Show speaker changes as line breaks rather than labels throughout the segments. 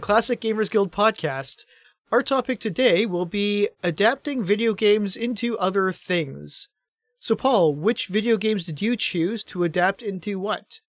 the Classic Gamers Guild podcast. Our topic today will be adapting video games into other things. So, Paul, which video games did you choose to adapt into what?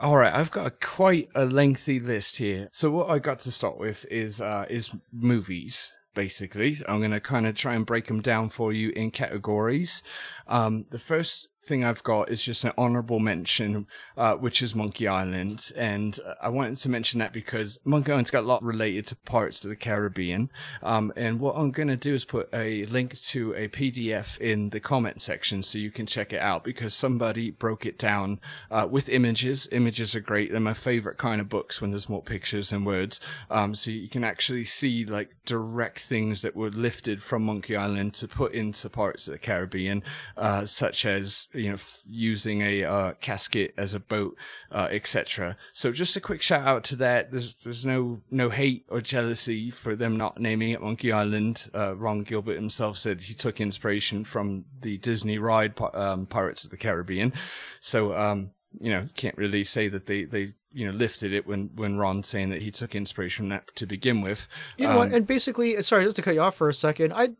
All right, I've got a, quite a lengthy list here. So what I got to start with is uh, is movies. Basically, I'm going to kind of try and break them down for you in categories. Um, the first thing I've got is just an honorable mention, uh, which is Monkey Island. And uh, I wanted to mention that because Monkey Island's got a lot related to Pirates of the Caribbean. Um, and what I'm going to do is put a link to a PDF in the comment section so you can check it out because somebody broke it down uh, with images. Images are great. They're my favorite kind of books when there's more pictures and words. Um, so you can actually see like direct things that were lifted from Monkey Island to put into Pirates of the Caribbean, uh, such as you know, f- using a uh, casket as a boat, uh, etc. So just a quick shout out to that. There's there's no no hate or jealousy for them not naming it Monkey Island. Uh, Ron Gilbert himself said he took inspiration from the Disney ride um, Pirates of the Caribbean. So um, you know, can't really say that they they you know lifted it when when Ron's saying that he took inspiration from that to begin with.
You know um, what? And basically, sorry, just to cut you off for a second, I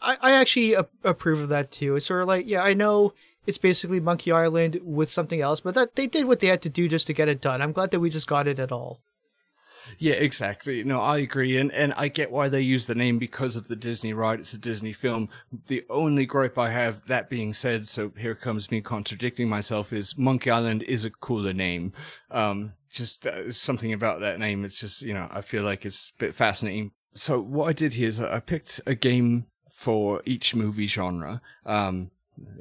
I, I actually a- approve of that too. It's sort of like, yeah, I know it's basically Monkey Island with something else, but that they did what they had to do just to get it done. I'm glad that we just got it at all.
Yeah, exactly. No, I agree, and and I get why they use the name because of the Disney ride. It's a Disney film. The only gripe I have, that being said, so here comes me contradicting myself, is Monkey Island is a cooler name. Um, just uh, something about that name. It's just you know I feel like it's a bit fascinating. So what I did here is I picked a game for each movie genre. Um,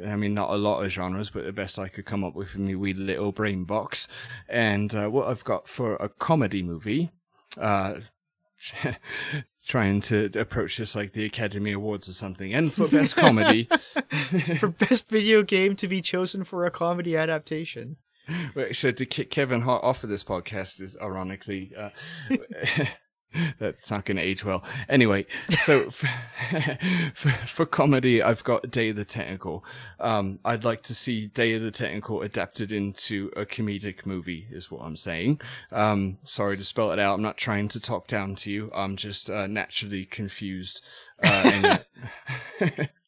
I mean, not a lot of genres, but the best I could come up with in my wee little brain box. And uh, what I've got for a comedy movie, uh, trying to approach this like the Academy Awards or something, and for best comedy,
for best video game to be chosen for a comedy adaptation.
So to kick Kevin Hart off of this podcast is ironically. Uh, That's not going to age well. Anyway, so for, for, for, comedy, I've got Day of the Technical. Um, I'd like to see Day of the Technical adapted into a comedic movie, is what I'm saying. Um, sorry to spell it out. I'm not trying to talk down to you. I'm just uh, naturally confused. Uh,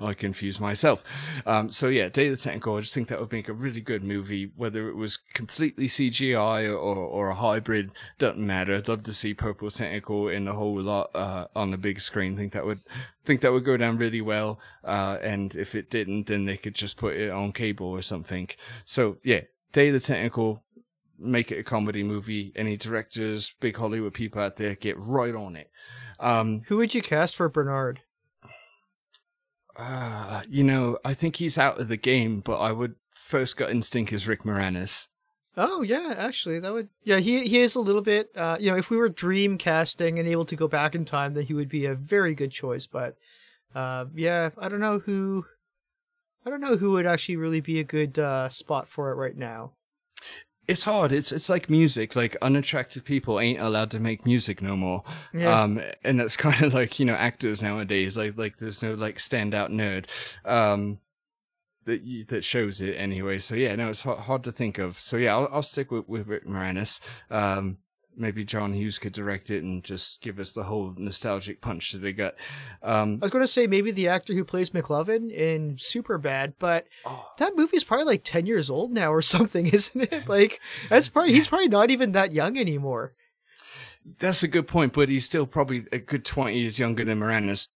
I confuse myself. Um, so yeah, Day of the Tentacle. I just think that would make a really good movie, whether it was completely CGI or, or a hybrid. Doesn't matter. I'd love to see Purple Tentacle in the whole lot uh, on the big screen. Think that would think that would go down really well. Uh, and if it didn't, then they could just put it on cable or something. So yeah, Day of the Tentacle. Make it a comedy movie. Any directors, big Hollywood people out there, get right on it. Um,
Who would you cast for Bernard?
Uh, you know, I think he's out of the game, but I would first gut instinct is Rick Moranis.
Oh yeah, actually, that would yeah. He he is a little bit. Uh, you know, if we were dream casting and able to go back in time, then he would be a very good choice. But, uh, yeah, I don't know who. I don't know who would actually really be a good uh, spot for it right now
it's hard. It's it's like music. Like unattractive people ain't allowed to make music no more. Yeah. Um, and that's kind of like you know actors nowadays. Like like there's no like standout nerd. Um, that that shows it anyway. So yeah, no, it's hard, to think of. So yeah, I'll, I'll stick with with Rick Moranis. Um, maybe John Hughes could direct it and just give us the whole nostalgic punch to the gut. Um,
I was going to say maybe the actor who plays McLovin in Superbad, but oh. that movie's probably like ten years old now or something, isn't it? Like that's probably he's probably not even that young anymore.
That's a good point, but he's still probably a good twenty years younger than Moranis.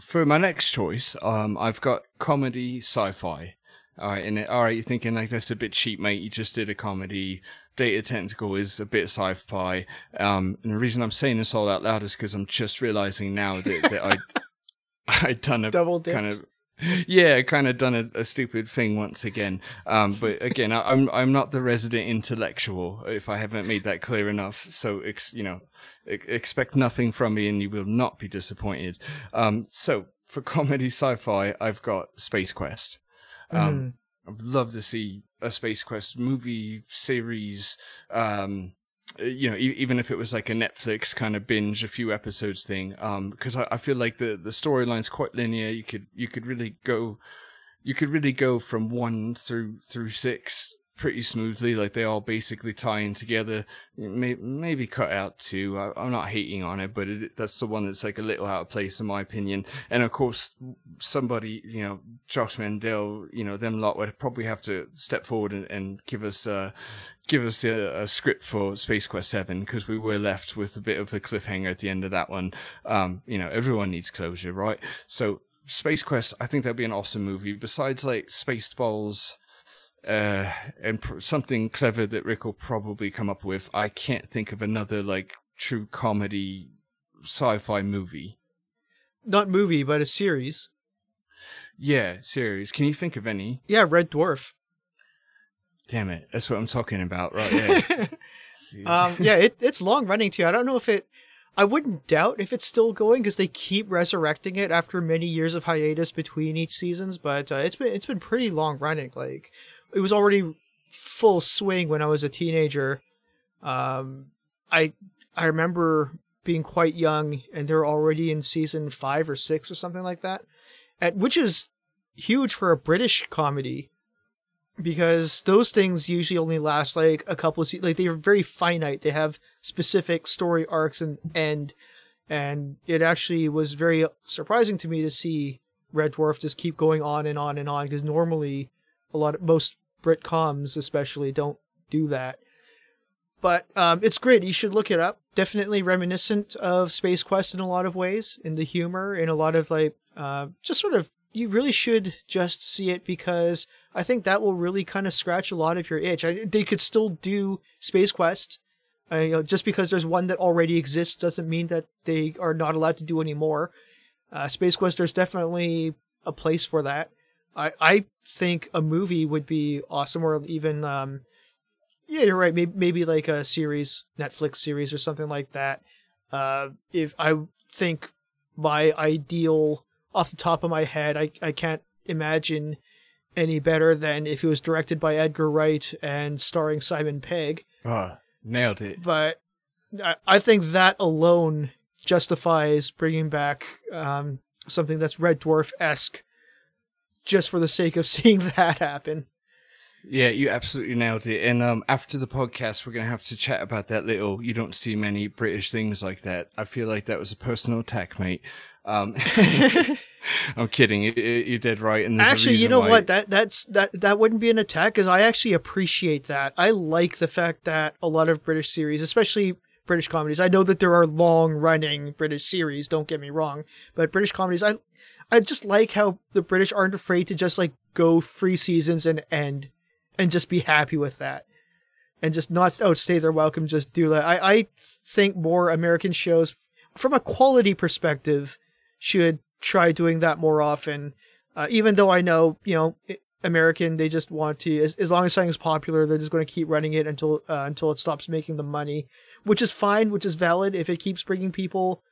For my next choice, um, I've got comedy sci-fi. All right, and all right, you're thinking like that's a bit cheap, mate. You just did a comedy. Data Tentacle is a bit sci-fi. Um, and the reason I'm saying this all out loud is because I'm just realizing now that, that I I done a
Double
kind of yeah, kind of done a, a, stupid thing once again. Um, but again, I, am I'm, I'm not the resident intellectual if I haven't made that clear enough. So ex, you know, ex- expect nothing from me, and you will not be disappointed. Um, so for comedy sci-fi, I've got Space Quest. Um, mm. I'd love to see a Space Quest movie series. Um, you know, e- even if it was like a Netflix kind of binge, a few episodes thing, um, because I, I feel like the the storyline's quite linear. You could you could really go, you could really go from one through through six pretty smoothly. Like they all basically tie in together. maybe cut out two. I, am not hating on it, but it, that's the one that's like a little out of place in my opinion. And of course, somebody, you know, Joss Whedon, you know, them lot would probably have to step forward and, and give us, uh, give us a, a, script for Space Quest 7 because we were left with a bit of a cliffhanger at the end of that one. Um, you know, everyone needs closure, right? So Space Quest, I think that'd be an awesome movie. Besides like Spaceballs, uh, and pr- something clever that Rick will probably come up with, I can't think of another like true comedy sci-fi movie.
Not movie, but a series.
Yeah, series. Can you think of any?
Yeah, Red Dwarf.
Damn it, that's what I'm talking about, right? Yeah.
um, yeah, it, it's long running too. I don't know if it. I wouldn't doubt if it's still going because they keep resurrecting it after many years of hiatus between each seasons. But uh, it's been it's been pretty long running. Like it was already full swing when I was a teenager. Um, I I remember being quite young, and they're already in season five or six or something like that, at which is huge for a British comedy because those things usually only last like a couple of like they're very finite. They have specific story arcs and end, and it actually was very surprising to me to see Red Dwarf just keep going on and on and on because normally a lot of most Brit coms especially don't do that. But um, it's great. You should look it up. Definitely reminiscent of Space Quest in a lot of ways, in the humor, in a lot of like uh, just sort of. You really should just see it because I think that will really kind of scratch a lot of your itch. I, they could still do Space Quest. Uh, you know, just because there's one that already exists doesn't mean that they are not allowed to do any more. Uh, Space Quest, there's definitely a place for that. I, I think a movie would be awesome, or even, um, yeah, you're right. Maybe, maybe like a series, Netflix series or something like that. Uh, if I think my ideal off the top of my head, I, I can't imagine any better than if it was directed by Edgar Wright and starring Simon Pegg.
Ah, nailed it.
But I, I think that alone justifies bringing back um, something that's Red Dwarf esque, just for the sake of seeing that happen.
Yeah, you absolutely nailed it. And um, after the podcast, we're going to have to chat about that little. You don't see many British things like that. I feel like that was a personal attack, mate. Um, I'm kidding. You, you did right. And
actually, you know
why...
what? That that's that that wouldn't be an attack because I actually appreciate that. I like the fact that a lot of British series, especially British comedies, I know that there are long running British series. Don't get me wrong, but British comedies, I I just like how the British aren't afraid to just like go three seasons and end, and just be happy with that. And just not outstay their welcome, just do that. I, I think more American shows, from a quality perspective, should try doing that more often. Uh, even though I know, you know, American, they just want to, as, as long as something's popular, they're just going to keep running it until uh, until it stops making them money, which is fine, which is valid. If it keeps bringing people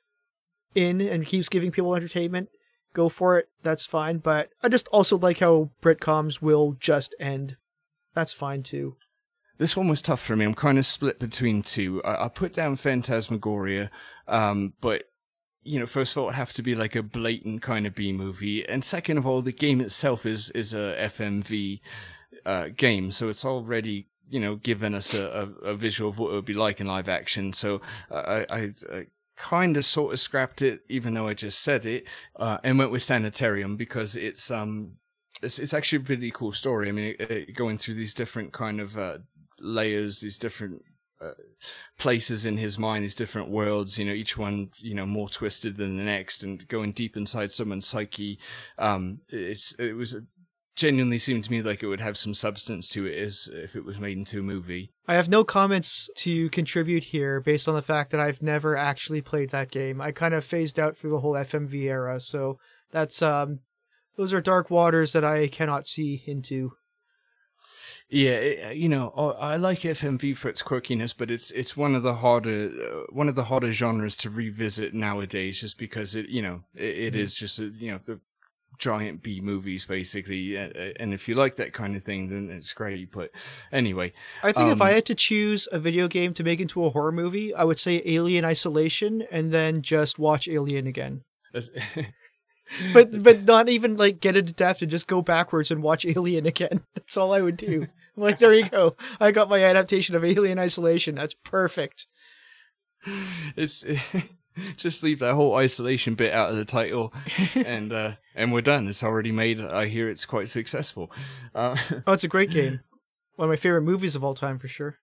in and keeps giving people entertainment, go for it. That's fine. But I just also like how Britcoms will just end. That's fine too.
This one was tough for me. I'm kind of split between two. I, I put down Phantasmagoria, um, but you know, first of all, it have to be like a blatant kind of B movie, and second of all, the game itself is is a FMV uh, game, so it's already you know given us a, a, a, visual of what it would be like in live action. So I, I, I kind of sort of scrapped it, even though I just said it, uh, and went with Sanitarium because it's um it's it's actually a really cool story. I mean, it, it, going through these different kind of uh, layers, these different uh, places in his mind, these different worlds, you know, each one, you know, more twisted than the next and going deep inside someone's psyche. Um, it's, it was genuinely seemed to me like it would have some substance to it as if it was made into a movie.
I have no comments to contribute here based on the fact that I've never actually played that game. I kind of phased out through the whole FMV era, so that's um those are dark waters that I cannot see into.
Yeah, it, you know, I like FMV for its quirkiness, but it's it's one of the harder uh, one of the harder genres to revisit nowadays, just because it you know it, it mm-hmm. is just a, you know the giant B movies basically, and if you like that kind of thing, then it's great. But anyway,
I think um, if I um, had to choose a video game to make into a horror movie, I would say Alien Isolation, and then just watch Alien again. but but not even like get it and just go backwards and watch Alien again. That's all I would do. like, there you go. I got my adaptation of Alien Isolation. That's perfect.
It's just leave that whole isolation bit out of the title, and uh, and we're done. It's already made. I hear it's quite successful. Uh,
Oh, it's a great game. One of my favorite movies of all time, for sure.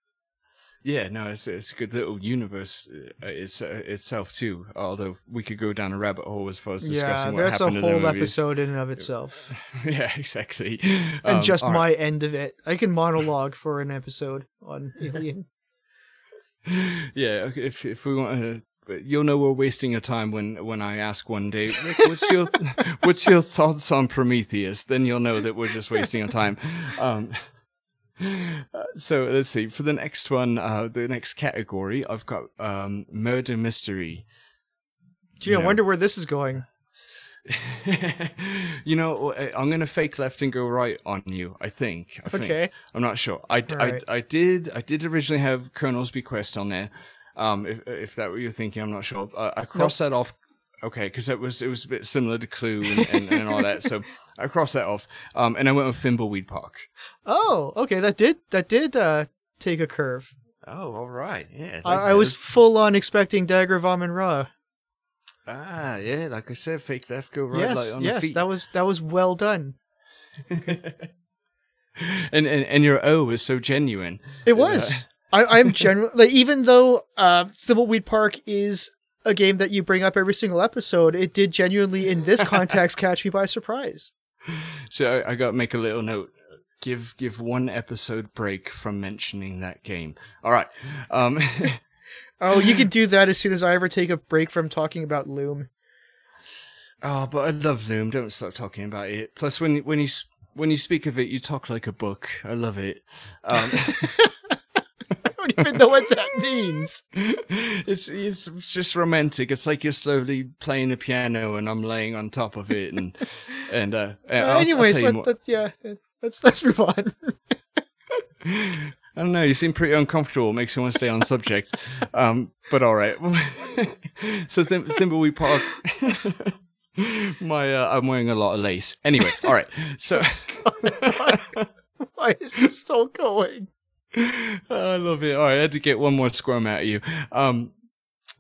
yeah, no, it's it's a good little universe uh, it's, uh, itself too. Although we could go down a rabbit hole as far as
Yeah,
discussing what
that's a
happened in
whole
the movies.
episode in and of itself.
yeah, exactly.
And
Um,
just my
right.
end of it. I can monologue for an episode on Alien.
yeah, okay, if if we want to. But you'll know we're wasting your time when, when I ask one day, Rick, what's your what's your thoughts on Prometheus? Then you'll know that we're just wasting your time. Um, uh, so let's see. For the next one, uh, the next category, I've got um, murder mystery.
Gee, I
No.
wonder where this is going.
you know, I- I'm gonna fake left and go right on you. I think. I think.
Okay.
I'm not sure. I, I,
Alright.
I did I did originally have Colonel's Bequest on there. Um, if if that what you're thinking, I'm not sure. Uh, I crossed that off. Okay, because it was it was a bit similar to Clue and, and, and all that. So I crossed that off. Um, and I went with Thimbleweed Park.
Oh, okay. That did that did uh, take a curve.
Oh, all right. Yeah.
I, I was full on expecting Dagger of Amun Ra.
Ah, yeah. Like I said, fake left, go right,
yes,
like on the
yes,
feet.
that was that was well done.
and, and and your O was so genuine.
It was. I, I'm generally like, even though uh, Thimbleweed Park is a game that you bring up every single episode, it did genuinely in this context catch me by surprise.
So I, I got to make a little note. Give give one episode break from mentioning that game. All right. Um,
Oh, you can do that as soon as I ever take a break from talking about Loom.
oh, but I love Loom. Don't stop talking about it. Plus, when when you when you speak of it, you talk like a book. I love it. Um,
don't even know what that means.
it's it's just romantic. It's like you're slowly playing the piano and I'm laying on top of it and and uh,
Uh,
I'll, I'll
anyways,
tell you
let, let, yeah, let's let's move on.
I don't know. You seem pretty uncomfortable. Makes me want to stay on subject. Um, but all right. so Thim- Thimbleweed Park. My, uh, I'm wearing a lot of lace. Anyway, all right. So
Why is this still going?
I love it. All right, I had to get one more squirm out of you. Um,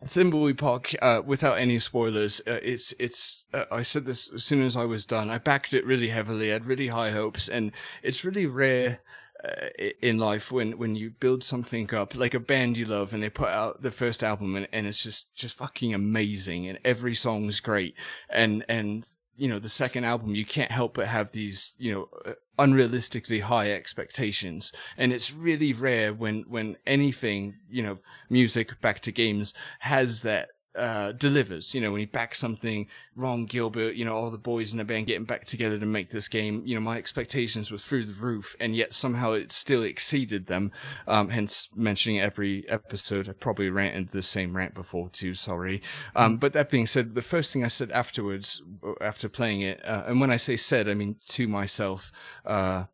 Thimbleweed uh, without any spoilers, uh, it's it's. Uh, I said this as soon as I was done. I backed it really heavily. I had really high hopes, and it's really rare uh, in life when when you build something up like a band you love, and they put out the first album, and, and it's just just fucking amazing, and every song's great, and and you know the second album you can't help but have these you know uh, unrealistically high expectations. And it's really rare when when anything you know music back to games has that uh, delivers, you know, when he back something, Ron Gilbert, you know, all the boys in the band getting back together to make this game, you know, my expectations were through the roof, and yet somehow it still exceeded them. Um, hence mentioning every episode. I probably ranted the same rant before too. Sorry. Um, but that being said, the first thing I said afterwards, uh, after playing it, uh, and when I say said, I mean to myself, uh,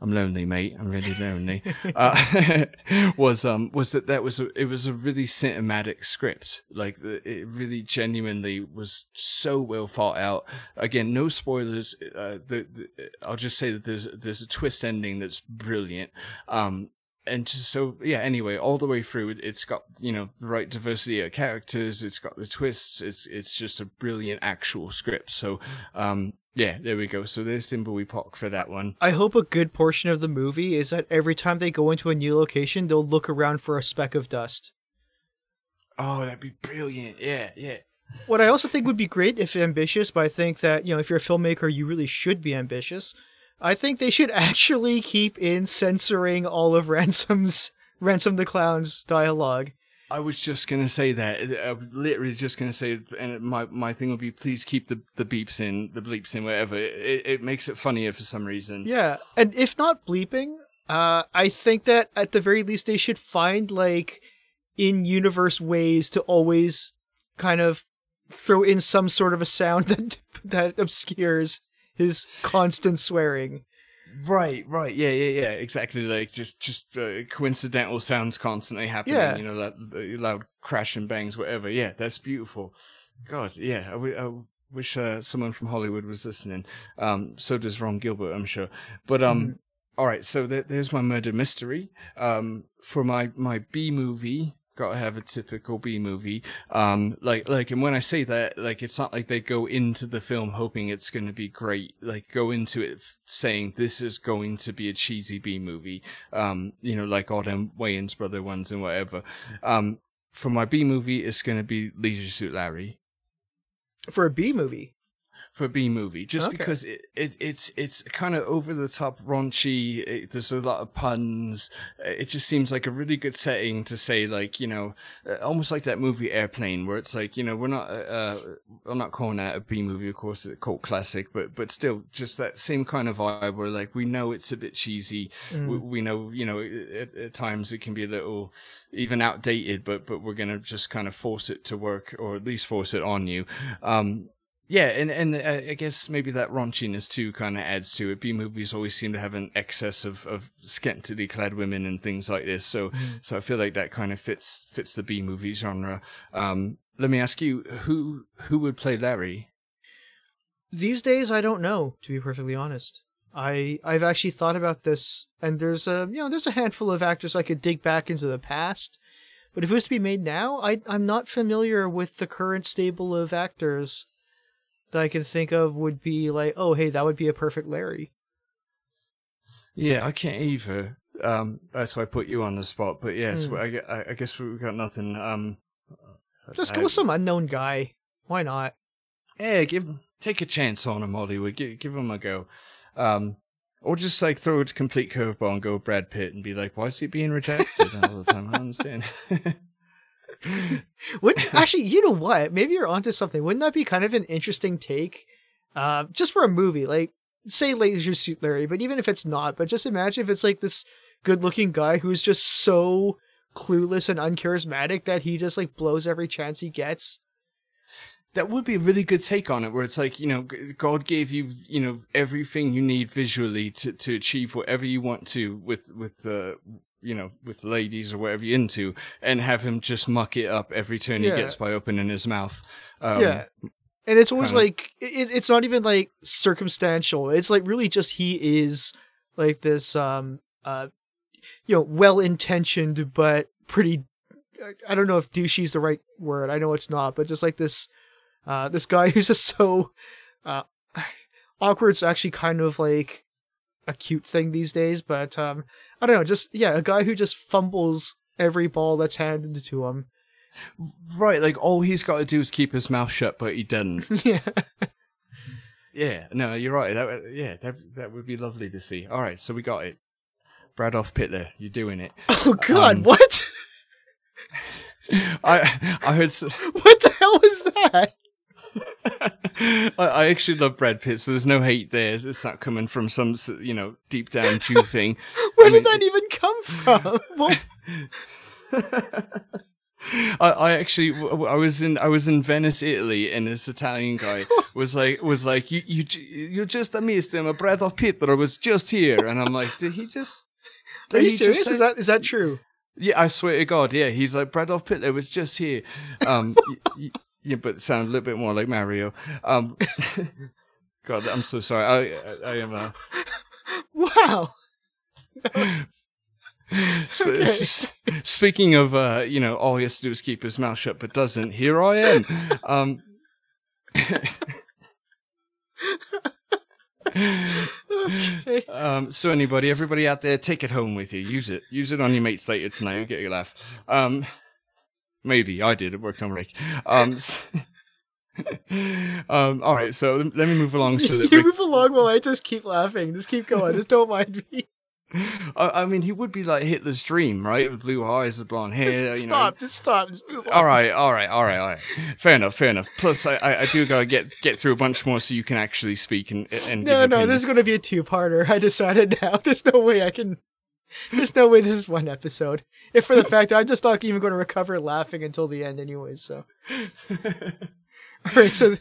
I'm lonely, mate. I'm really lonely. uh, was um was that that was a it was a really cinematic script. Like it really genuinely was so well thought out. Again, no spoilers. Uh, the, the I'll just say that there's there's a twist ending that's brilliant. Um, and just so yeah anyway all the way through it, it's got you know the right diversity of characters it's got the twists it's it's just a brilliant actual script so um yeah there we go so there's Thimbleweed Park for that one
I hope a good portion of the movie is that every time they go into a new location, they'll look around for a speck of dust.
oh that'd be brilliant yeah yeah
What I also think would be great if ambitious, but I think that, you know, if you're a filmmaker, you really should be ambitious. I think they should actually keep in censoring all of Ransome's Ransome the Clown's dialogue.
I was just gonna say that. I was literally just gonna say, and my my thing would be, please keep the the beeps in, the bleeps in, whatever. It, it makes it funnier for some reason.
Yeah, and if not bleeping, uh, I think that at the very least they should find like in-universe ways to always kind of throw in some sort of a sound that that obscures his constant swearing.
Right, right, yeah, yeah, yeah, exactly. Like just, just uh, coincidental sounds constantly happening.
Yeah.
You know, loud, loud crash and bangs, whatever. Yeah, that's beautiful. God, yeah. I, w- I wish uh, someone from Hollywood was listening. Um, so does Ron Gilbert, I'm sure. But um, all right, so th- there's my murder mystery. Um, for my my B movie, gotta have a typical B movie. Um, like like, and when I say that, like, it's not like they go into the film hoping it's going to be great. Like, go into it saying this is going to be a cheesy B movie. Um, you know, like all them Wayans brother ones and whatever. Um, for my B movie, it's going to be Leisure Suit Larry
For a B movie.
For a B movie, just
Okay.
because it, it it's it's kind of over the top raunchy. It, there's a lot of puns. It just seems like a really good setting to say like you know, uh, almost like that movie Airplane, where it's like you know we're not uh, uh, I'm not calling that a B movie, of course, it's a cult classic, but but still just that same kind of vibe where like we know it's a bit cheesy. We, we know you know at, at times it can be a little even outdated, but but we're gonna just kind of force it to work or at least force it on you. Um, yeah, and and uh, I guess maybe that raunchiness too kind of adds to it. B movies always seem to have an excess of, of scantily clad women and things like this, so so I feel like that kind of fits fits the B movie genre. Um, let me ask you, who who would play Larry?
These days, I don't know, to be perfectly honest. I I've actually thought about this, and there's a you know there's a handful of actors I could dig back into the past, but if it was to be made now, I I'm not familiar with the current stable of actors that I can think of would be like, oh hey, that would be a perfect Larry.
Yeah, I can't either. Um, that's why I put you on the spot. But yes,
Hmm.
I, I, I guess we've got nothing. Um,
Just
I-
go with some unknown guy. Why not?
Yeah, give take a chance on him, Hollywood. Give give him a go. Um, or just like throw a complete curveball and go Brad Pitt and be like, why is he being rejected all the time? I don't understand.
Would actually, you know what? Maybe you're onto something. Wouldn't that be kind of an interesting take, uh, just for a movie? Like, say Leisure Suit Larry, but even if it's not, but just imagine if it's like this good-looking guy who's just so clueless and uncharismatic that he just like blows every chance he gets.
that would be a really good take on it, where it's like you know, God gave you you know everything you need visually to to achieve whatever you want to with with uh, you know with ladies or whatever you're into, and have him just muck it up every turn
Yeah.
he gets by opening his mouth. Um,
yeah. And it's always like it, it's not even like circumstantial. It's like really just he is like this um uh you know well-intentioned but pretty I- I don't know if douchey is the right word. I know it's not, but just like this uh this guy who's just so uh awkward's actually kind of like a cute thing these days, but um I don't know, just yeah, a guy who just fumbles every ball that's handed to him.
Right, like all he's got to do is keep his mouth shut, but he didn't.
yeah.
Yeah, no, you're right. That yeah, that that would be lovely to see. All right, so we got it. Bradolf Pitler, you're doing it.
Oh god,
Um,
what?
I I heard s-
What the hell is that?
I, I actually love Brad Pitt, so there's no hate there. It's not coming from some you know deep down Jew thing.
Where
I
did
mean-
that even come from? Well,
I, I actually I was in I was in Venice, Italy, and this Italian guy was like was like you you you just missed him. A Bradolf Pitler was just here, and I'm like, did he just?
are
Did
you
he
serious?
just say-
Is that is that true?
Yeah, I swear to God, yeah. He's like Bradolf Pitler was just here. Um, y- y- yeah, but it sounded a little bit more like Mario. Um, God, I'm so sorry. I I, I am. Uh,
Wow.
sp-
Okay.
s- speaking of, uh, you know, all he has to do is keep his mouth shut, but doesn't. Here I am. Um,
Okay.
um, so anybody, everybody out there, take it home with you. Use it. Use it on your mates later tonight. You'll get a laugh. Um, maybe I did. It worked on Rick. Um, um, all right. So let me move along so that
you
Rick,
move along while I just keep laughing. Just keep going. Just don't mind me.
I, I mean, he would be like Hitler's dream, right? With blue eyes, the blonde hair.
Just
you know.
stop. Just stop. Just move on.
All right, all right, all right, all right. Fair enough, fair enough. Plus, I, I, I do gotta get get through a bunch more so you can actually speak and and
No, no,
opinions.
this is going to be a two-parter. I decided now. There's no way I can. There's no way this is one episode. If for the fact that I'm just not even going to recover laughing until the end, anyways. So, all right. So,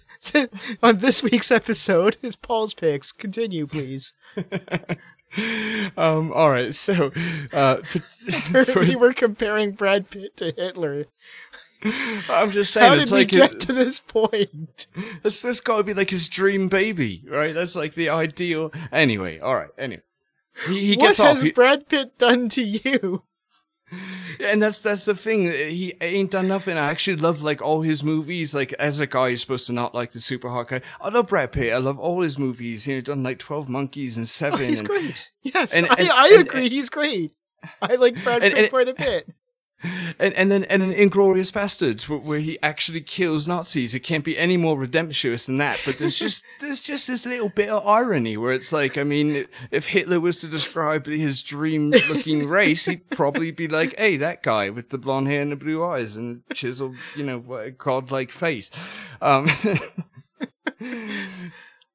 on this week's episode is Paul's picks. Continue, please.
um. All right. So, uh,
we were comparing Brad Pitt to Hitler.
I'm just saying,
How
it's
did we
like
get
it,
to this point?
this. This got to be like his dream baby, right? That's like the ideal. Anyway, all right. Anyway. He, he
what
gets
has.
He-
Brad Pitt done to you?
and that's that's the thing. He ain't done nothing. I actually love like all his movies. Like as a guy, you're supposed to not like the super hot guy. I love Brad Pitt. I love all his movies. You know, done like Twelve Monkeys and
Oh,
Seven.
he's
and,
great. Yes,
and-
I,
and-
I
and-
agree. he's great. I like Brad Pitt quite a bit.
And and then and then Inglourious Basterds, where, where he actually kills Nazis. It can't be any more redemptuous than that. But there's just there's just this little bit of irony where it's like, I mean, if Hitler was to describe his dream-looking race, he'd probably be like, "Hey, that guy with the blonde hair and the blue eyes and chiseled, you know, godlike face." Um,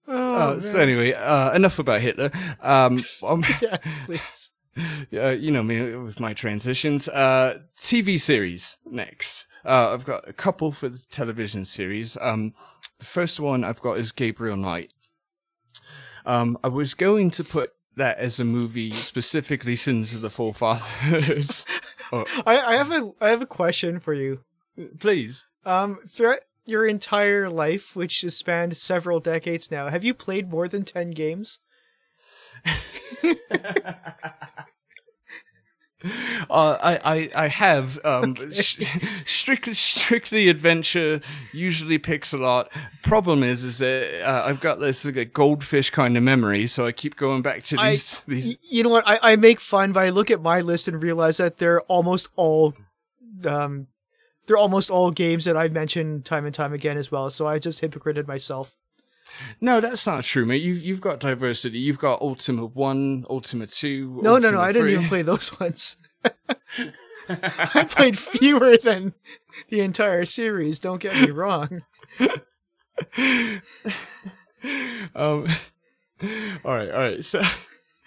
Oh,
uh, so anyway, uh, enough about Hitler. Um, um,
yes, please.
uh, you know me with my transitions. Uh, TV series next. Uh, I've got a couple for the television series. Um, the first one I've got is Gabriel Knight. Um, I was going to put that as a movie specifically Sins of the Forefathers. oh,
I, I have a I have a question for you.
please.
Um, throughout your entire life, which has spanned several decades now, have you played more than ten games?
Uh, I, I, I have um, sh- strictly strictly adventure, usually pixel art. Problem is, is that uh, I've got this like, goldfish kind of memory, so I keep going back to
I-
these. these
you know what? I, I make fun, but I look at my list and realize that they're almost all, um, they're almost all games that I've mentioned time and time again as well. So I just hypocrited myself.
No, that's not true, mate. You've you've got diversity. You've got Ultima One, Ultima Two.
No, no, no.
Ultima
I didn't
3.
even play those ones. I played fewer than the entire series. Don't get me wrong.
um, all right, all right. So,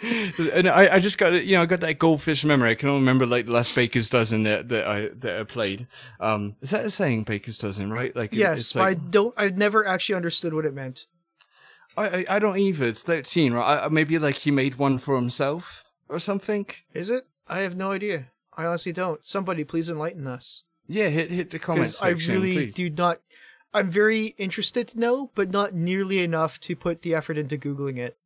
and I, I just got you know I got that goldfish memory. I can only remember like the last Baker's dozen that, that I that I played. Um, is that a saying, Baker's dozen? Right? Like
Yes,
it's like,
I don't. I never actually understood what it meant.
I, I I don't either. It's thirteen, right? I, maybe like he made one for himself or something.
Is it? I have no idea. I honestly don't. Somebody please enlighten us.
Yeah, hit hit the comment
Because I really
please.
do not. I'm very interested to know, but not nearly enough to put the effort into googling it.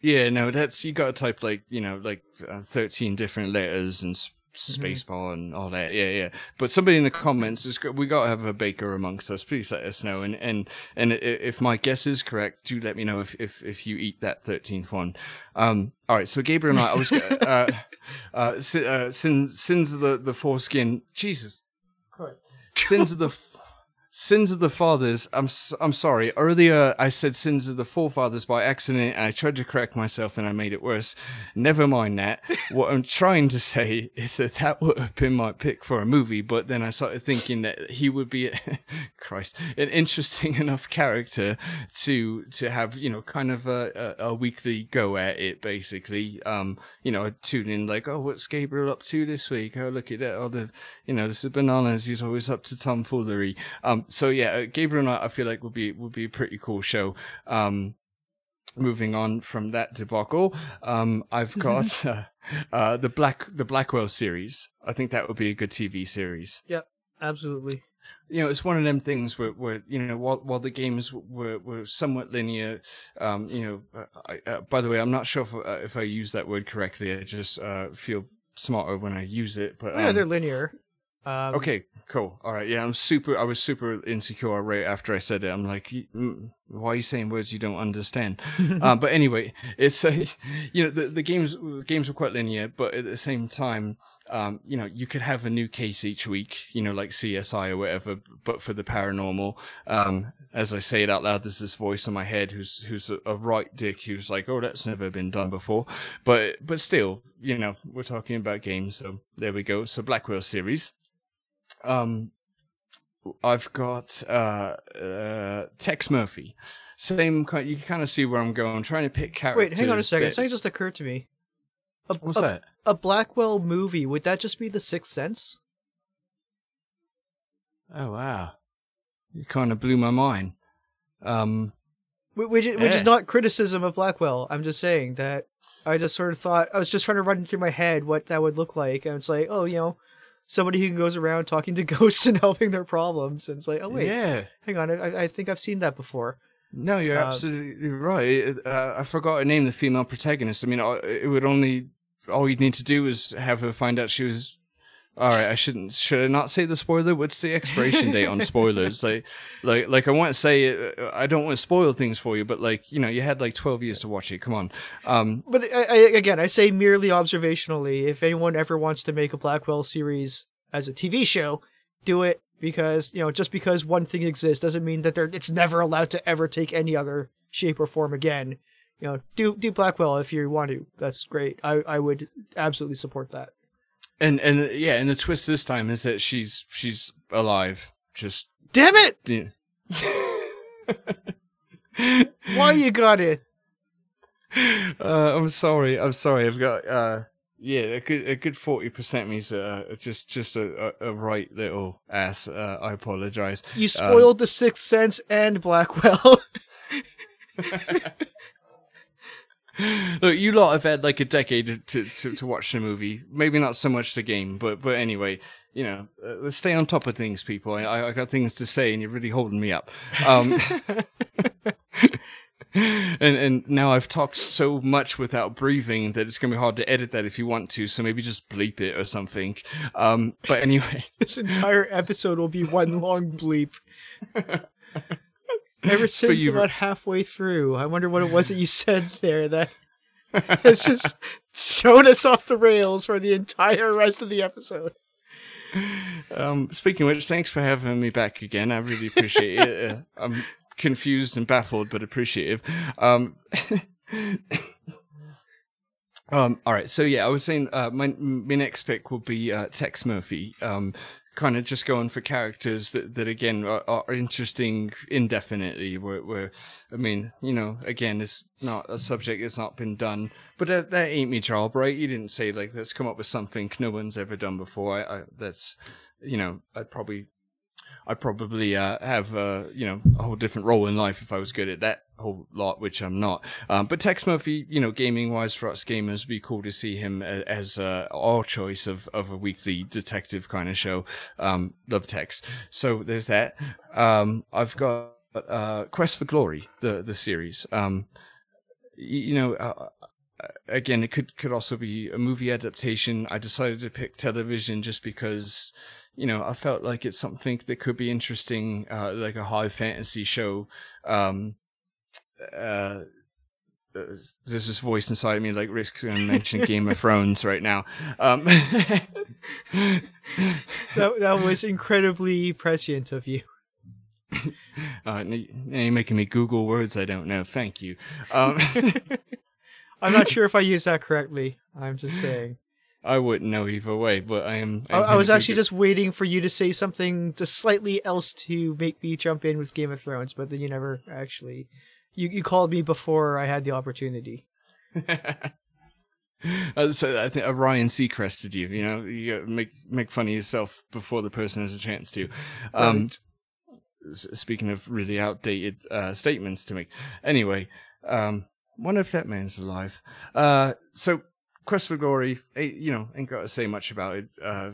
Yeah, no, that's you got to type like you know like uh, thirteen different letters and s-
Mm-hmm.
and all that. Yeah, yeah. But somebody in the comments is we got to have a baker amongst us. Please let us know. And and and if my guess is correct, do let me know if if, if you eat that thirteenth one. Um. All right. So Gabriel Knight, I was uh, uh, uh sins sins of the the foreskin. Jesus Christ. Sins of the. Sins of the fathers. I'm I'm sorry. Earlier I said sins of the forefathers by accident. And I tried to correct myself and I made it worse. Never mind that. what I'm trying to say is that that would have been my pick for a movie. But then I started thinking that he would be, Christ, an interesting enough character to to have you know kind of a, a, a weekly go at it. Basically, um, you know, I'd tune in like, oh, what's Gabriel up to this week? Oh, look at that. Oh, the you know, this is bananas. He's always up to tomfoolery. Um, so yeah, uh, Gabriel Knight, I feel like would be would be a pretty cool show. Um, moving on from that debacle, um, I've got uh, uh, the Black the Blackwell series. I think that would be a good TV series.
Yep, absolutely.
You know, it's one of them things where, where you know, while while the games were were somewhat linear, um, you know. I, uh, by the way, I'm not sure if, uh, if I use that word correctly. I just uh, feel smarter when I use it. But
Oh, yeah,
um,
they're linear. Um,
Okay, cool. All right. Yeah, I'm super. I was super insecure right after I said it. I'm like, mm, why are you saying words you don't understand? um, but anyway, it's a, you know, the, the games the games were quite linear, but at the same time, um, you know, you could have a new case each week. You know, like CSI or whatever, but for the paranormal. Um, as I say it out loud, there's this voice in my head who's who's a, a right dick who's like, oh, that's never been done before. But but still, you know, we're talking about games, so there we go. So Blackwell series. Um, I've got uh, uh, Tex Murphy. Same kind. You can kind of see where I'm going. I'm trying to pick characters.
Wait, hang on a second.
that-
Something just occurred to me. A,
What's
a,
that?
a Blackwell movie would that just be The Sixth Sense?
Oh wow, you kind of blew my mind. Um,
Which, which
Yeah.
is not criticism of Blackwell. I'm just saying that I just sort of thought I was just trying to run through my head what that would look like, and it's like, oh, you know, somebody who goes around talking to ghosts and helping their problems, and it's like, oh wait,
yeah.
hang on, I, I think I've seen that before.
No, you're
Uh,
absolutely right. Uh, I forgot to name the female protagonist. I mean, uh, it would only all you'd need to do is have her find out she was. All right, I shouldn't. Should I not say the spoiler? What's the expiration date on spoilers? Like, like, like I want to say, I don't want to spoil things for you, but like, you know, you had like twelve years to watch it. Come on. Um,
But I, I, again, I say merely observationally. If anyone ever wants to make a Blackwell series as a TV show, do it because you know just because one thing exists doesn't mean that they're it's never allowed to ever take any other shape or form again. You know, do do Blackwell if you want to. That's great. I I would absolutely support that.
And and yeah, and the twist this time is that she's she's alive. Just
Damn it!
you
Why you got it?
uh, I'm sorry. I'm sorry. I've got uh, yeah, a good a good forty percent means uh, just just a, a, a right little ass. Uh, I apologize.
You spoiled the Sixth Sense and Blackwell.
Look, you lot have had like a decade to, to, to watch the movie. Maybe not so much the game, but but anyway, you know, uh, let's stay on top of things, people. I, I I got things to say, and you're really holding me up. Um, and and now I've talked so much without breathing that it's gonna be hard to edit that if you want to. So maybe just bleep it or something. Um, but anyway,
this entire episode will be one long bleep. Ever since
you-
about halfway through, I wonder what it was that you said there that has just thrown us off the rails for the entire rest of the episode.
um, speaking of which, thanks for having me back again. I really appreciate it. Uh, I'm confused and baffled, but appreciative. Um, um, all right, so yeah, I was saying uh, my my next pick will be uh, Tex Murphy. Um, kind of just going for characters that, that again are, are interesting indefinitely. Where, where, I mean, you know, again, it's not a subject that's not been done, but that, that ain't me job, right? You didn't say like let's come up with something no one's ever done before. I, I that's, you know, I'd probably. I'd probably uh, have uh, you know a whole different role in life if I was good at that whole lot, which I'm not. Um, but Tex Murphy, you know, gaming wise for us gamers, be cool to see him as uh, our choice of, of a weekly detective kind of show. Um, love Tex. So there's that. Um, I've got uh, Quest for Glory, the the series. Um, you know. Uh, Again, it could could also be a movie adaptation. I decided to pick television just because, you know, I felt like it's something that could be interesting, uh, like a high fantasy show. Um, uh, there's this voice inside me like Rick's going to mention Game of Thrones right now. Um,
That that was incredibly prescient of you.
uh, now you're making me Google words I don't know. Thank you. Um,
I'm not sure if I used that correctly. I'm just saying.
I wouldn't know either way, but I am.
I, I was actually just waiting for you to say something just slightly else to make me jump in with Game of Thrones, but then you never actually. You you called me before I had the opportunity.
Uh, so I think uh, Ryan Seacrested you. You know, you make make fun of yourself before the person has a chance to. Um,
Right.
speaking of really outdated uh, statements to make. Anyway, um, wonder if that man's alive. Uh, so Quest for Glory, eh, you know, ain't got to say much about it. Uh,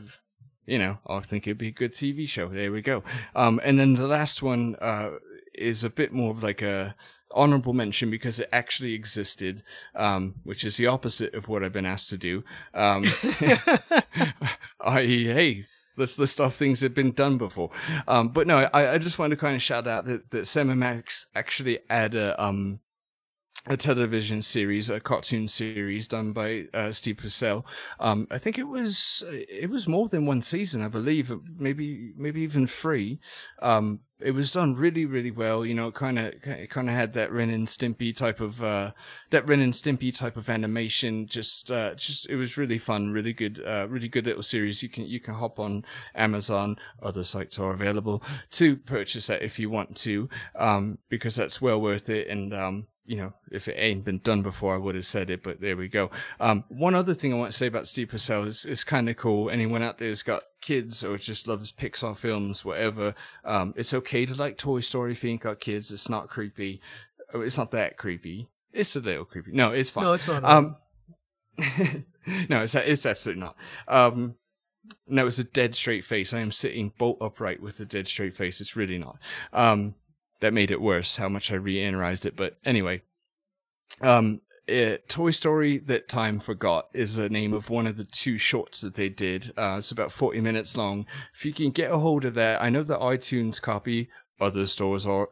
you know, I think it'd be a good TV show. There we go. Um, and then the last one uh, is a bit more of like a honorable mention because it actually existed, um, which is the opposite of what I've been asked to do. Um, i.e., hey, let's list off things that have been done before. Um, but no, I, I just want to kind of shout out that, that Cinemax actually had a, um, a television series, a cartoon series done by uh, Steve Purcell. Um, I think it was it was more than one season, I believe, maybe maybe even three. Um, it was done really really well. You know, kind of kind of had that Ren and Stimpy type of uh, that Ren and Stimpy type of animation. Just uh, just it was really fun, really good, uh, really good little series. You can you can hop on Amazon. Other sites are available to purchase that if you want to, um, because that's well worth it. And um, you know, if it ain't been done before, I would have said it, but there we go. Um, one other thing I want to say about Steve Purcell is, is kind of cool. Anyone out there who's got kids or just loves Pixar films, whatever, um, it's okay to like Toy Story if you ain't got kids. It's not creepy. Oh, It's not that creepy. It's a little creepy. No, it's fine.
No, it's not.
Um, no, it's it's absolutely not. Um, no, it's a dead straight face. I am sitting bolt upright with a dead straight face. It's really not. Um, that made it worse. How much I re-analyzed it, but anyway, um, it, Toy Story That Time Forgot is the name of one of the two shorts that they did. Uh, it's about 40 minutes long. If you can get a hold of that, I know the iTunes copy, other stores are,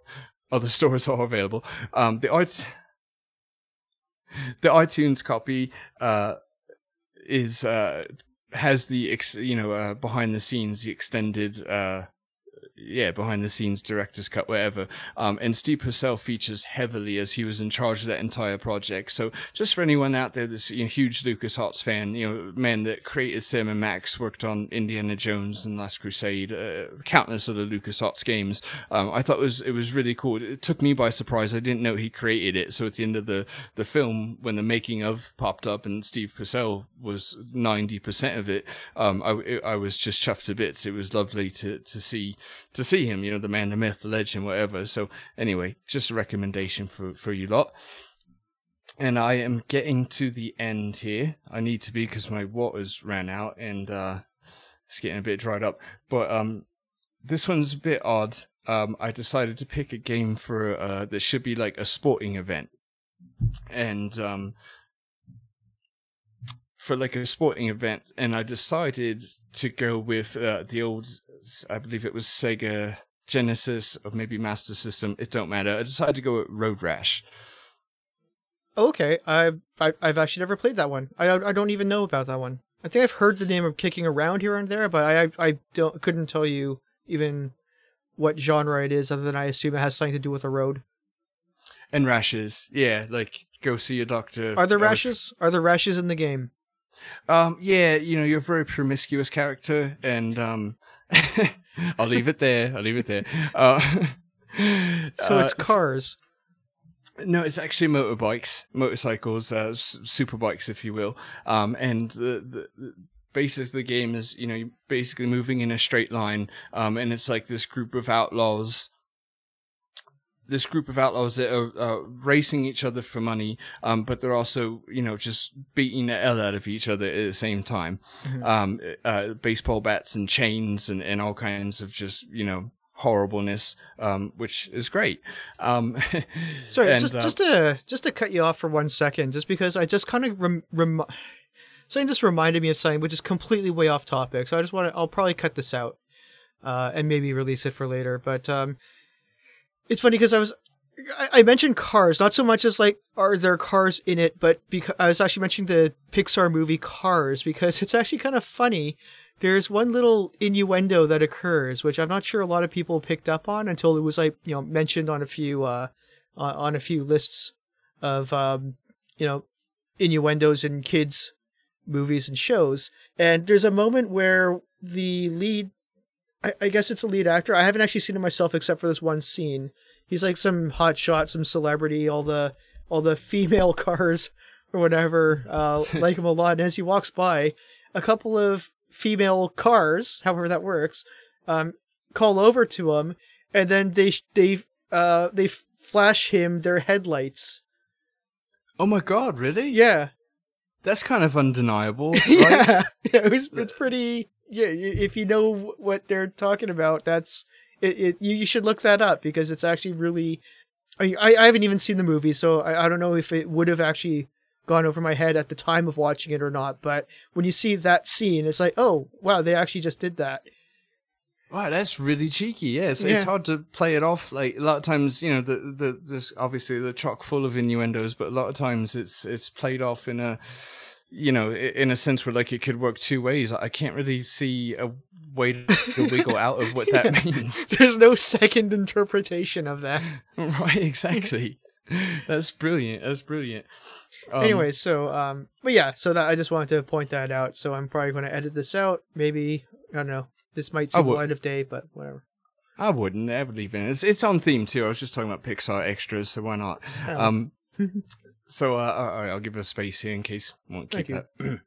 other stores are available. Um, the iTunes, the iTunes copy, uh, is, uh, has the, ex- you know, uh, behind the scenes, the extended, uh, yeah, behind the scenes director's cut, whatever. Um, and Steve Purcell features heavily as he was in charge of that entire project. So just for anyone out there that's a you know, huge LucasArts fan, you know, man that created Sam and Max, worked on Indiana Jones and Last Crusade, uh, countless other LucasArts games. Um, I thought it was it was really cool. It took me by surprise. I didn't know he created it. So at the end of the the film, when the making of popped up and Steve Purcell was ninety percent of it, um, I I was just chuffed to bits. It was lovely to to see to see him, you know, the man, the myth, the legend, whatever. So anyway, just a recommendation for, for you lot. And I am getting to the end here. I need to be because my waters ran out and uh, it's getting a bit dried up. But um, this one's a bit odd. Um, I decided to pick a game for uh, that should be like a sporting event, and um, for like a sporting event, and I decided to go with uh, the old I believe it was Sega Genesis or maybe Master System. It don't matter. I decided to go with Road Rash.
Okay, I, I I've actually never played that one. I I don't even know about that one. I think I've heard the name of kicking around here and there, but I I don't couldn't tell you even what genre it is, other than I assume it has something to do with a road.
And rashes, yeah, like go see a doctor.
Are there rashes? Are there rashes in the game?
Um, yeah, you know, you're a very promiscuous character, and um, I'll leave it there. I'll leave it there. Uh,
so it's uh, cars.
No, it's actually motorbikes, motorcycles, uh, super bikes, if you will. Um, and the, the, the basis of the game is, you know, basically moving in a straight line. Um, and it's like this group of outlaws this group of outlaws that are uh, racing each other for money, um, but they're also, you know, just beating the hell out of each other at the same time. Mm-hmm. Um, uh, baseball bats and chains and, and all kinds of just, you know, horribleness, um, which is great. Um,
Sorry, and, just uh, just to just to cut you off for one second, just because I just kind of rem- rem- something just reminded me of something which is completely way off topic. So I just want to, I'll probably cut this out uh, and maybe release it for later. But um, it's funny because I was I, mentioned cars, not so much as like are there cars in it, but because I was actually mentioning the Pixar movie Cars because it's actually kind of funny. There's one little innuendo that occurs, which I'm not sure a lot of people picked up on until it was like you know mentioned on a few uh on a few lists of um you know innuendos in kids movies and shows. And there's a moment where the lead I, I guess it's a lead actor. I haven't actually seen him myself except for this one scene. He's like some hot shot, some celebrity. All the all the female cars or whatever uh, like him a lot. And as he walks by, a couple of female cars, however that works, um, call over to him, and then they they uh, they flash him their headlights.
Oh my god! Really?
Yeah.
That's kind of undeniable. Right?
yeah, yeah it was, it's pretty yeah, if you know what they're talking about, that's it. it you, you should look that up because it's actually really. I, I haven't even seen the movie, so I, I don't know if it would have actually gone over my head at the time of watching it or not. But when you see that scene, it's like, oh wow, they actually just did that.
Wow, that's really cheeky. Yeah, it's, yeah. it's hard to play it off. Like a lot of times, you know, the the there's obviously the chock full of innuendos, but a lot of times it's it's played off in a you know, in a sense where like it could work two ways. I can't really see a way to wiggle out of what that means.
There's no second interpretation of that.
right, exactly. That's brilliant. That's brilliant.
Um, anyway, so um, but yeah, so that I just wanted to point that out. So I'm probably going to edit this out. Maybe I don't know. This might see light of day, but whatever.
I wouldn't. I believe in it. It's, it's on theme too. I was just talking about Pixar extras, so why not? Oh. Um, so uh, all right, I'll give it a space here in case. I won't keep Thank that.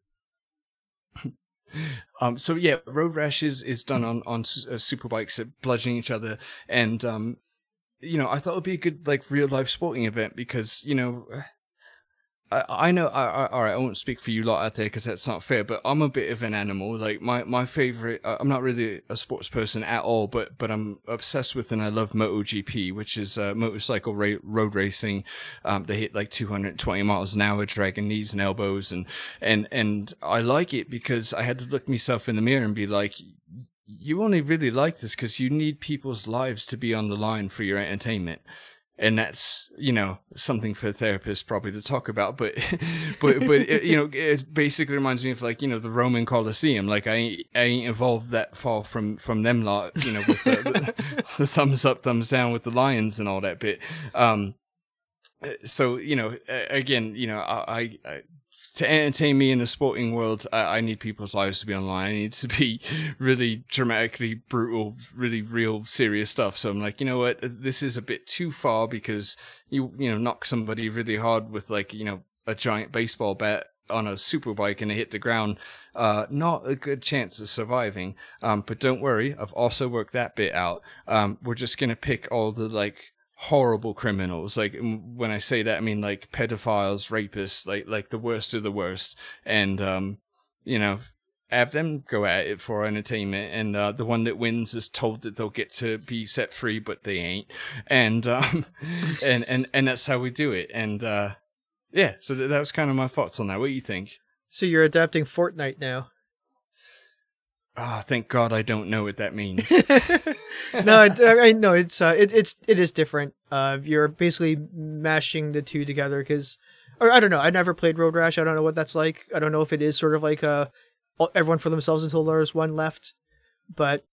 um, so yeah, road rash is, is done on on uh, super bikes bludgeoning each other, and um, you know, I thought it'd be a good like real life sporting event because you know, I, I know. I, I, all right, I won't speak for you lot out there because that's not fair. But I'm a bit of an animal. Like my my favorite. I'm not really a sports person at all, but but I'm obsessed with and I love MotoGP, which is uh, motorcycle ra- road racing. Um, they hit like 220 miles an hour, dragging knees and elbows, and and and I like it because I had to look myself in the mirror and be like, you only really like this because you need people's lives to be on the line for your entertainment and that's you know something for therapists probably to talk about but but but it, you know it basically reminds me of like you know the roman colosseum. Like i I ain't evolved that far from from them lot you know with the, the, thumbs up thumbs down with the lions and all that bit. Um so you know again you know i, I to entertain me in the sporting world, I, I, need people's lives to be online. I need to be really dramatically brutal, really real, serious stuff. So I'm like, you know what, this is a bit too far because you you know knock somebody really hard with like you know a giant baseball bat on a super bike and it hit the ground. Uh, not a good chance of surviving. Um, but don't worry, I've also worked that bit out. Um, we're just gonna pick all the like horrible criminals. Like when I say that, I mean like pedophiles, rapists, like like the worst of the worst, and um, you know, have them go at it for entertainment. And uh, the one that wins is told that they'll get to be set free, but they ain't. And um, and and and that's how we do it. And uh, yeah, so that was kind of my thoughts on that. What do you think?
So you're adapting Fortnite now.
Ah, oh, thank God I don't know what that means.
no, I, I know it's uh, it, it's it is different. Uh, you're basically mashing the two together because, or I don't know. I never played Road Rash. I don't know what that's like. I don't know if it is sort of like a everyone for themselves until there's one left. But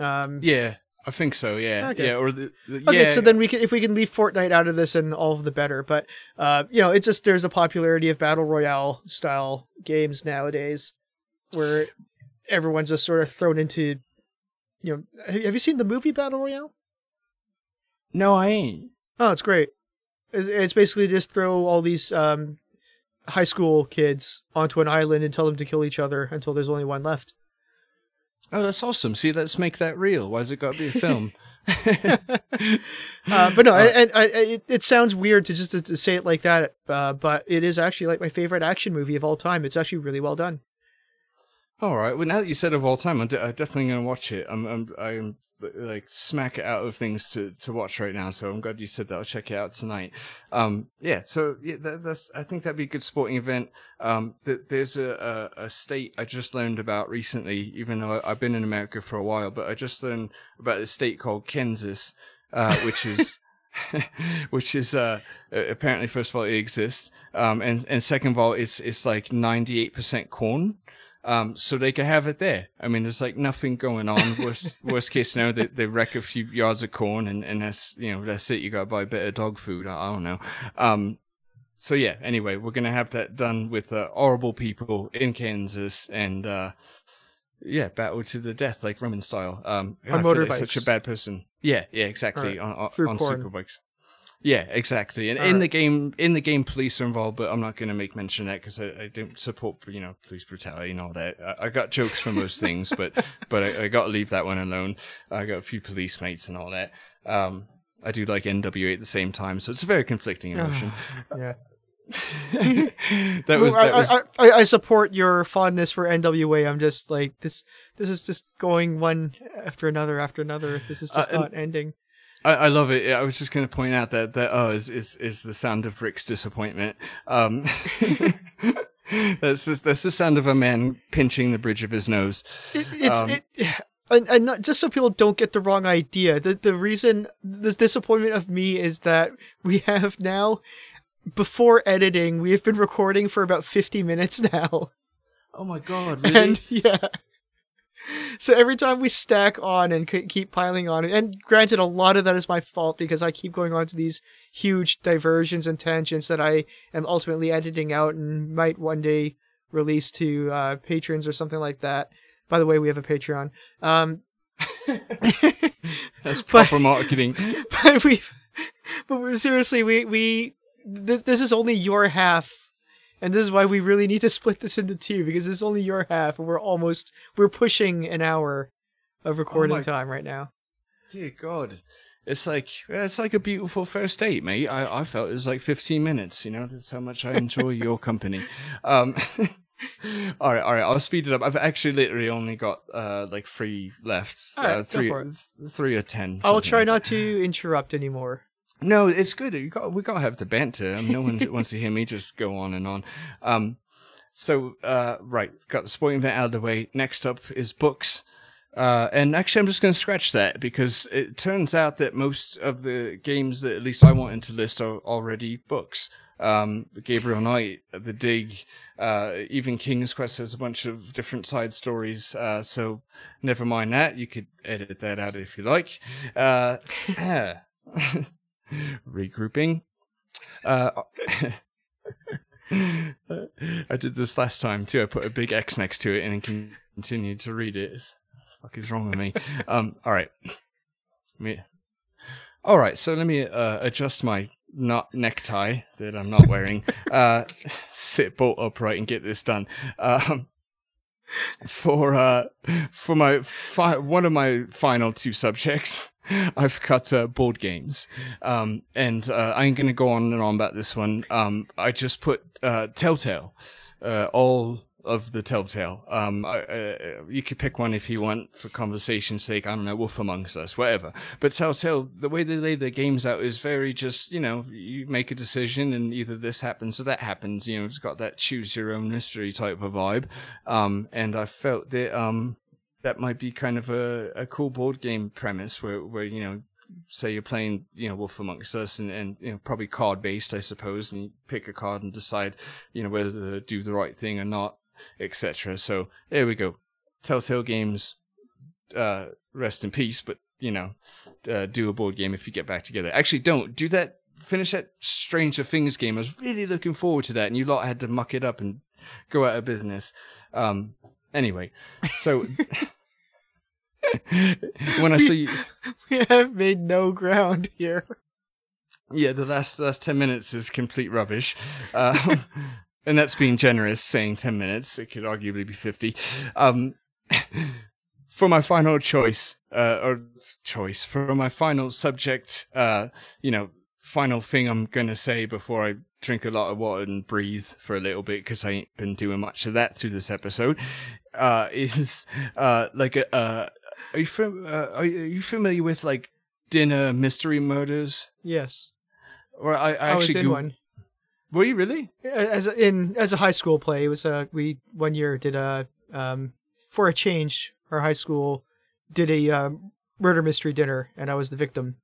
um,
yeah, I think so. Yeah, okay. yeah. Or the, the
okay,
yeah.
so then we can if we can leave Fortnite out of this, and all of the better. But uh, you know, it's just there's a popularity of battle royale style games nowadays, where everyone's just sort of thrown into you know have you seen the movie battle royale
no i ain't
oh it's great it's basically just throw all these um, high school kids onto an island and tell them to kill each other until there's only one left
Oh, that's awesome! See, let's make that real. Why's it got to be a film?
uh, but no, and, it, it, sounds weird to just to, to say it like that, uh, but it is actually like my favorite action movie of all time. It's actually really well done.
All right. Well, now that you said of all time, I'm, de- I'm definitely going to watch it. I'm, I'm, I'm like smack it out of things to, to watch right now. So I'm glad you said that. I'll check it out tonight. Um, yeah. So yeah, that, that's, I think that'd be a good sporting event. Um, th- there's a, a, a, state I just learned about recently, even though I've been in America for a while, but I just learned about a state called Kansas, uh, which is, which is uh, apparently first of all it exists, um, and and second of all it's it's like ninety eight percent corn. Um, so they can have it there. I mean, there's like nothing going on. Worst, worst case scenario, they, they wreck a few yards of corn and, and that's, you know, that's it. You got to buy a bit of dog food. I, I don't know. Um, so yeah, anyway, we're to have that done with, uh, horrible people in Kansas and, uh, yeah, battle to the death, like Roman style. Um,
on motorbikes.
Such a bad person. Yeah, yeah, exactly. Right. On, on, on superbikes. Yeah, exactly. And All in right. the game, in the game, police are involved, but I'm not going to make mention of that because I, I, don't support, you know, police brutality and all that. I, I got jokes for most things, but but I, I got to leave that one alone. I got a few police mates and all that. Um, I do like NWA at the same time, so it's a very conflicting emotion.
yeah.
that was. That was...
I, I, I support your fondness for NWA. I'm just like this. This is just going one after another after another. This is just uh, not ending.
I, I, love it. I was just going to point out that that oh is, is is the sound of Rick's disappointment. Um, that's just, that's the sound of a man pinching the bridge of his nose.
It, it's um, it, and, and not, just so people don't get the wrong idea. The the reason the disappointment of me is that we have now before editing we have been recording for about fifty minutes now.
Oh my god! Really?
And yeah so every time we stack on and keep piling on, and granted, a lot of that is my fault because I keep going on to these huge diversions and tangents that I am ultimately editing out and might one day release to uh, patrons or something like that. By the way, we have a Patreon. Um,
That's proper but, marketing.
But we, but seriously, we we this, this is only your half and this is why we really need to split this into two because it's only your half, and we're almost we're pushing an hour of recording oh time right now.
dear God, it's like it's like a beautiful first date, mate. I, I felt it was like 15 minutes. You know, that's how much I enjoy your company. Um, all right, all right. I'll speed it up. I've actually literally only got uh like three left.
All right,
uh, three, three or ten.
I'll try
like
not to interrupt anymore.
No, it's good. You got we gotta have the banter. I mean, no one wants to hear me just go on and on. Um, so uh, right, got the sporting event out of the way. Next up is books. Uh, and actually, I'm just going to scratch that because it turns out that most of the games that at least I wanted to list are already books. Um, Gabriel Knight, The Dig, uh, even King's Quest has a bunch of different side stories. Uh, so never mind that. You could edit that out if you like. Uh, yeah. regrouping. Uh, I did this last time too. I put a big X next to it and continued to read it. Fuck is wrong with me? Um, all right. Me. All right. So let me uh, adjust my not necktie that I'm not wearing. Uh, sit bolt upright and get this done. Um, for uh, for my fi- one of my final two subjects, I've cut uh, board games, um, and uh, I ain't gonna go on and on about this one. Um, I just put uh, Telltale, uh, all of the Telltale. Um, I, uh, you could pick one if you want for conversation's sake. I don't know, Wolf Amongst Us, whatever. But Telltale, the way they lay their games out is very just, you know, you make a decision and either this happens or that happens. You know, it's got that choose your own mystery type of vibe. Um, and I felt that um, that might be kind of a, a cool board game premise where, where you know, say you're playing, you know, Wolf Amongst Us and, and you know, probably card based, I suppose, and you pick a card and decide, you know, whether to do the right thing or not, etc. So there we go. Telltale Games, uh, rest in peace, but you know, uh, do a board game if you get back together. Actually, don't do that. Finish that Stranger Things game. I was really looking forward to that, and you lot had to muck it up and go out of business. Um, anyway, so when I see
We have made no ground here.
Yeah, the last last ten minutes is complete rubbish, um, and that's being generous. Saying ten minutes, it could arguably be fifty. Um, for my final choice, uh, or choice for my final subject, uh, you know, final thing I'm gonna say before I drink a lot of water and breathe for a little bit because I ain't been doing much of that through this episode, uh, is uh, like a. Uh, are you fam- uh, are you are you familiar with like dinner mystery murders?
Yes,
Or I, I
I, was
actually
in
Goog-
one.
Were you really?
As a, in as a high school play, it was a we one year did a um for a change. Our high school did a um, murder mystery dinner, and I was the victim.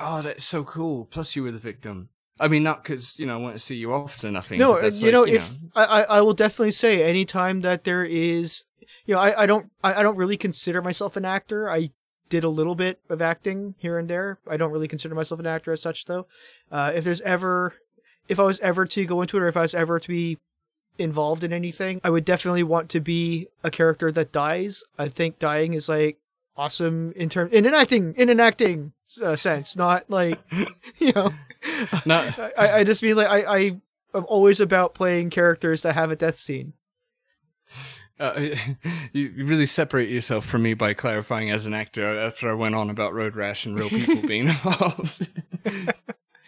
Oh, that's so cool. Plus, you were the victim. I mean, not because you know I want to see you often. I think.
No,
but
uh, you
like,
know, if I, I I will definitely say anytime that there is, you know, I, I don't I, I don't really consider myself an actor. I did a little bit of acting here and there. I don't really consider myself an actor as such, though. Uh, if there's ever, if I was ever to go into it, or if I was ever to be involved in anything, I would definitely want to be a character that dies. I think dying is like awesome in terms in an acting in an acting uh, sense, not like you know.
Not-
I, I just mean like I I am always about playing characters that have a death scene.
uh, you you really separate yourself from me by clarifying as an actor after I went on about road rash and real people being involved.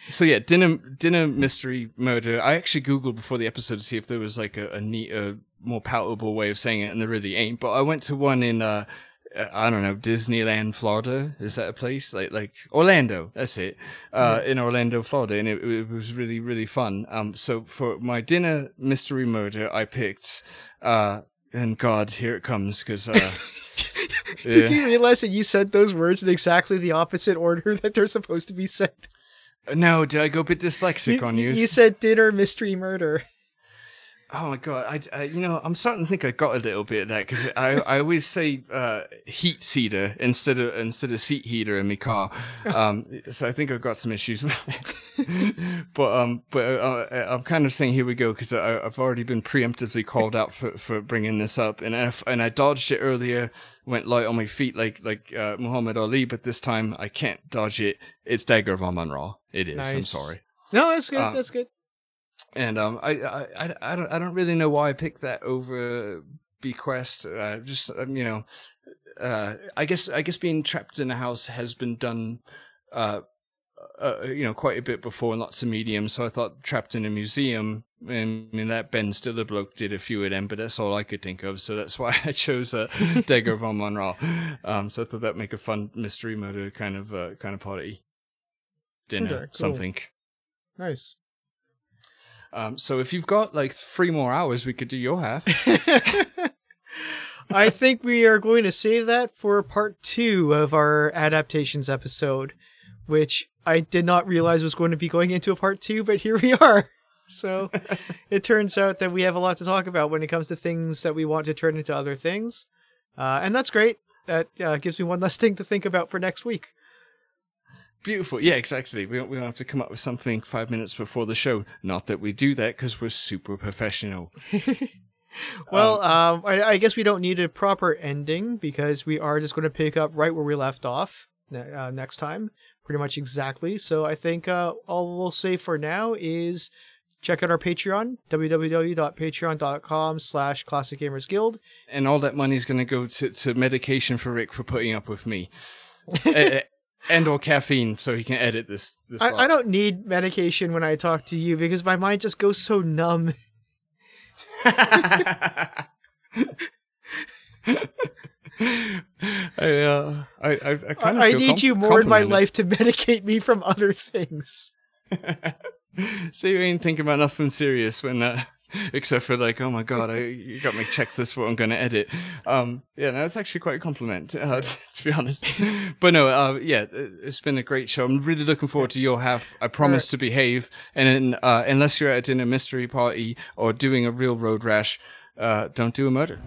so yeah, dinner dinner mystery murder. I actually googled before the episode to see if there was like a, a neat, uh, more palatable way of saying it, and there really ain't. But I went to one in. Uh, I don't know Disneyland, Florida. Is that a place like like Orlando? That's it. Uh, in Orlando, Florida, and it, it was really really fun. Um, so for my dinner mystery murder, I picked. Uh, and God, here it comes because. Uh,
Did
yeah.
you realize that you said those words in exactly the opposite order that they're supposed to be said?
no, did I go a bit dyslexic on you?
You said dinner mystery murder.
Oh my god! I, I, you know, I'm starting to think I got a little bit of that because I, I always say uh, heat seater instead of instead of seat heater in my car. Um, so I think I've got some issues with it. but um, but uh, I'm kind of saying here we go because I've already been preemptively called out for, for bringing this up, and I, and I dodged it earlier, went light on my feet like like uh, Muhammad Ali, but this time I can't dodge it. It's Dagger of Amon Ra. It is. I'm sorry.
No, that's good.
Uh,
that's good.
And um, I, I, I, don't, I don't really know why I picked that over Bequest. Uh, just, um, you know, uh, I guess I guess being trapped in a house has been done, uh, uh, you know, quite a bit before in lots of mediums. So I thought trapped in a museum. I mean that Ben Stiller bloke did a few of them, but that's all I could think of. So that's why I chose uh, Dagger of Amon Ra. Um, so I thought that'd make a fun mystery murder kind of uh, kind of party dinner
Okay, cool.
something.
Nice.
Um, so if you've got like three more hours, we could do your half.
I think we are going to save that for part two of our adaptations episode, which I did not realize was going to be going into a part two, but here we are. So it turns out that we have a lot to talk about when it comes to things that we want to turn into other things. Uh, and that's great. That uh, gives me one less thing to think about for next week.
Beautiful. Yeah, exactly. We don't, we don't have to come up with something five minutes before the show. Not that we do that because we're super professional.
Well, um, I, I guess we don't need a proper ending because we are just going to pick up right where we left off uh, next time, pretty much exactly. So I think uh, all we'll say for now is check out our Patreon, www.patreon.com slash Classic Gamers Guild.
And all that money is going to go to, to medication for Rick for putting up with me. Eh, and or caffeine so he can edit this. this
I. I don't need medication when I talk to you because my mind just goes so numb.
I, uh, I, I, I kind of
I need
com-
you more in my life to medicate me from other things.
so you ain't thinking about nothing serious when, uh, except for like, oh my god, I you got me check this for what I'm going to edit. Um, yeah, no, it's actually quite a compliment, uh, to be honest. But no, uh, yeah, it's been a great show. I'm really looking forward to your half. I promise
Alright.
to behave, and then, uh, unless you're at a dinner mystery party or doing a real road rash, uh, don't do a murder.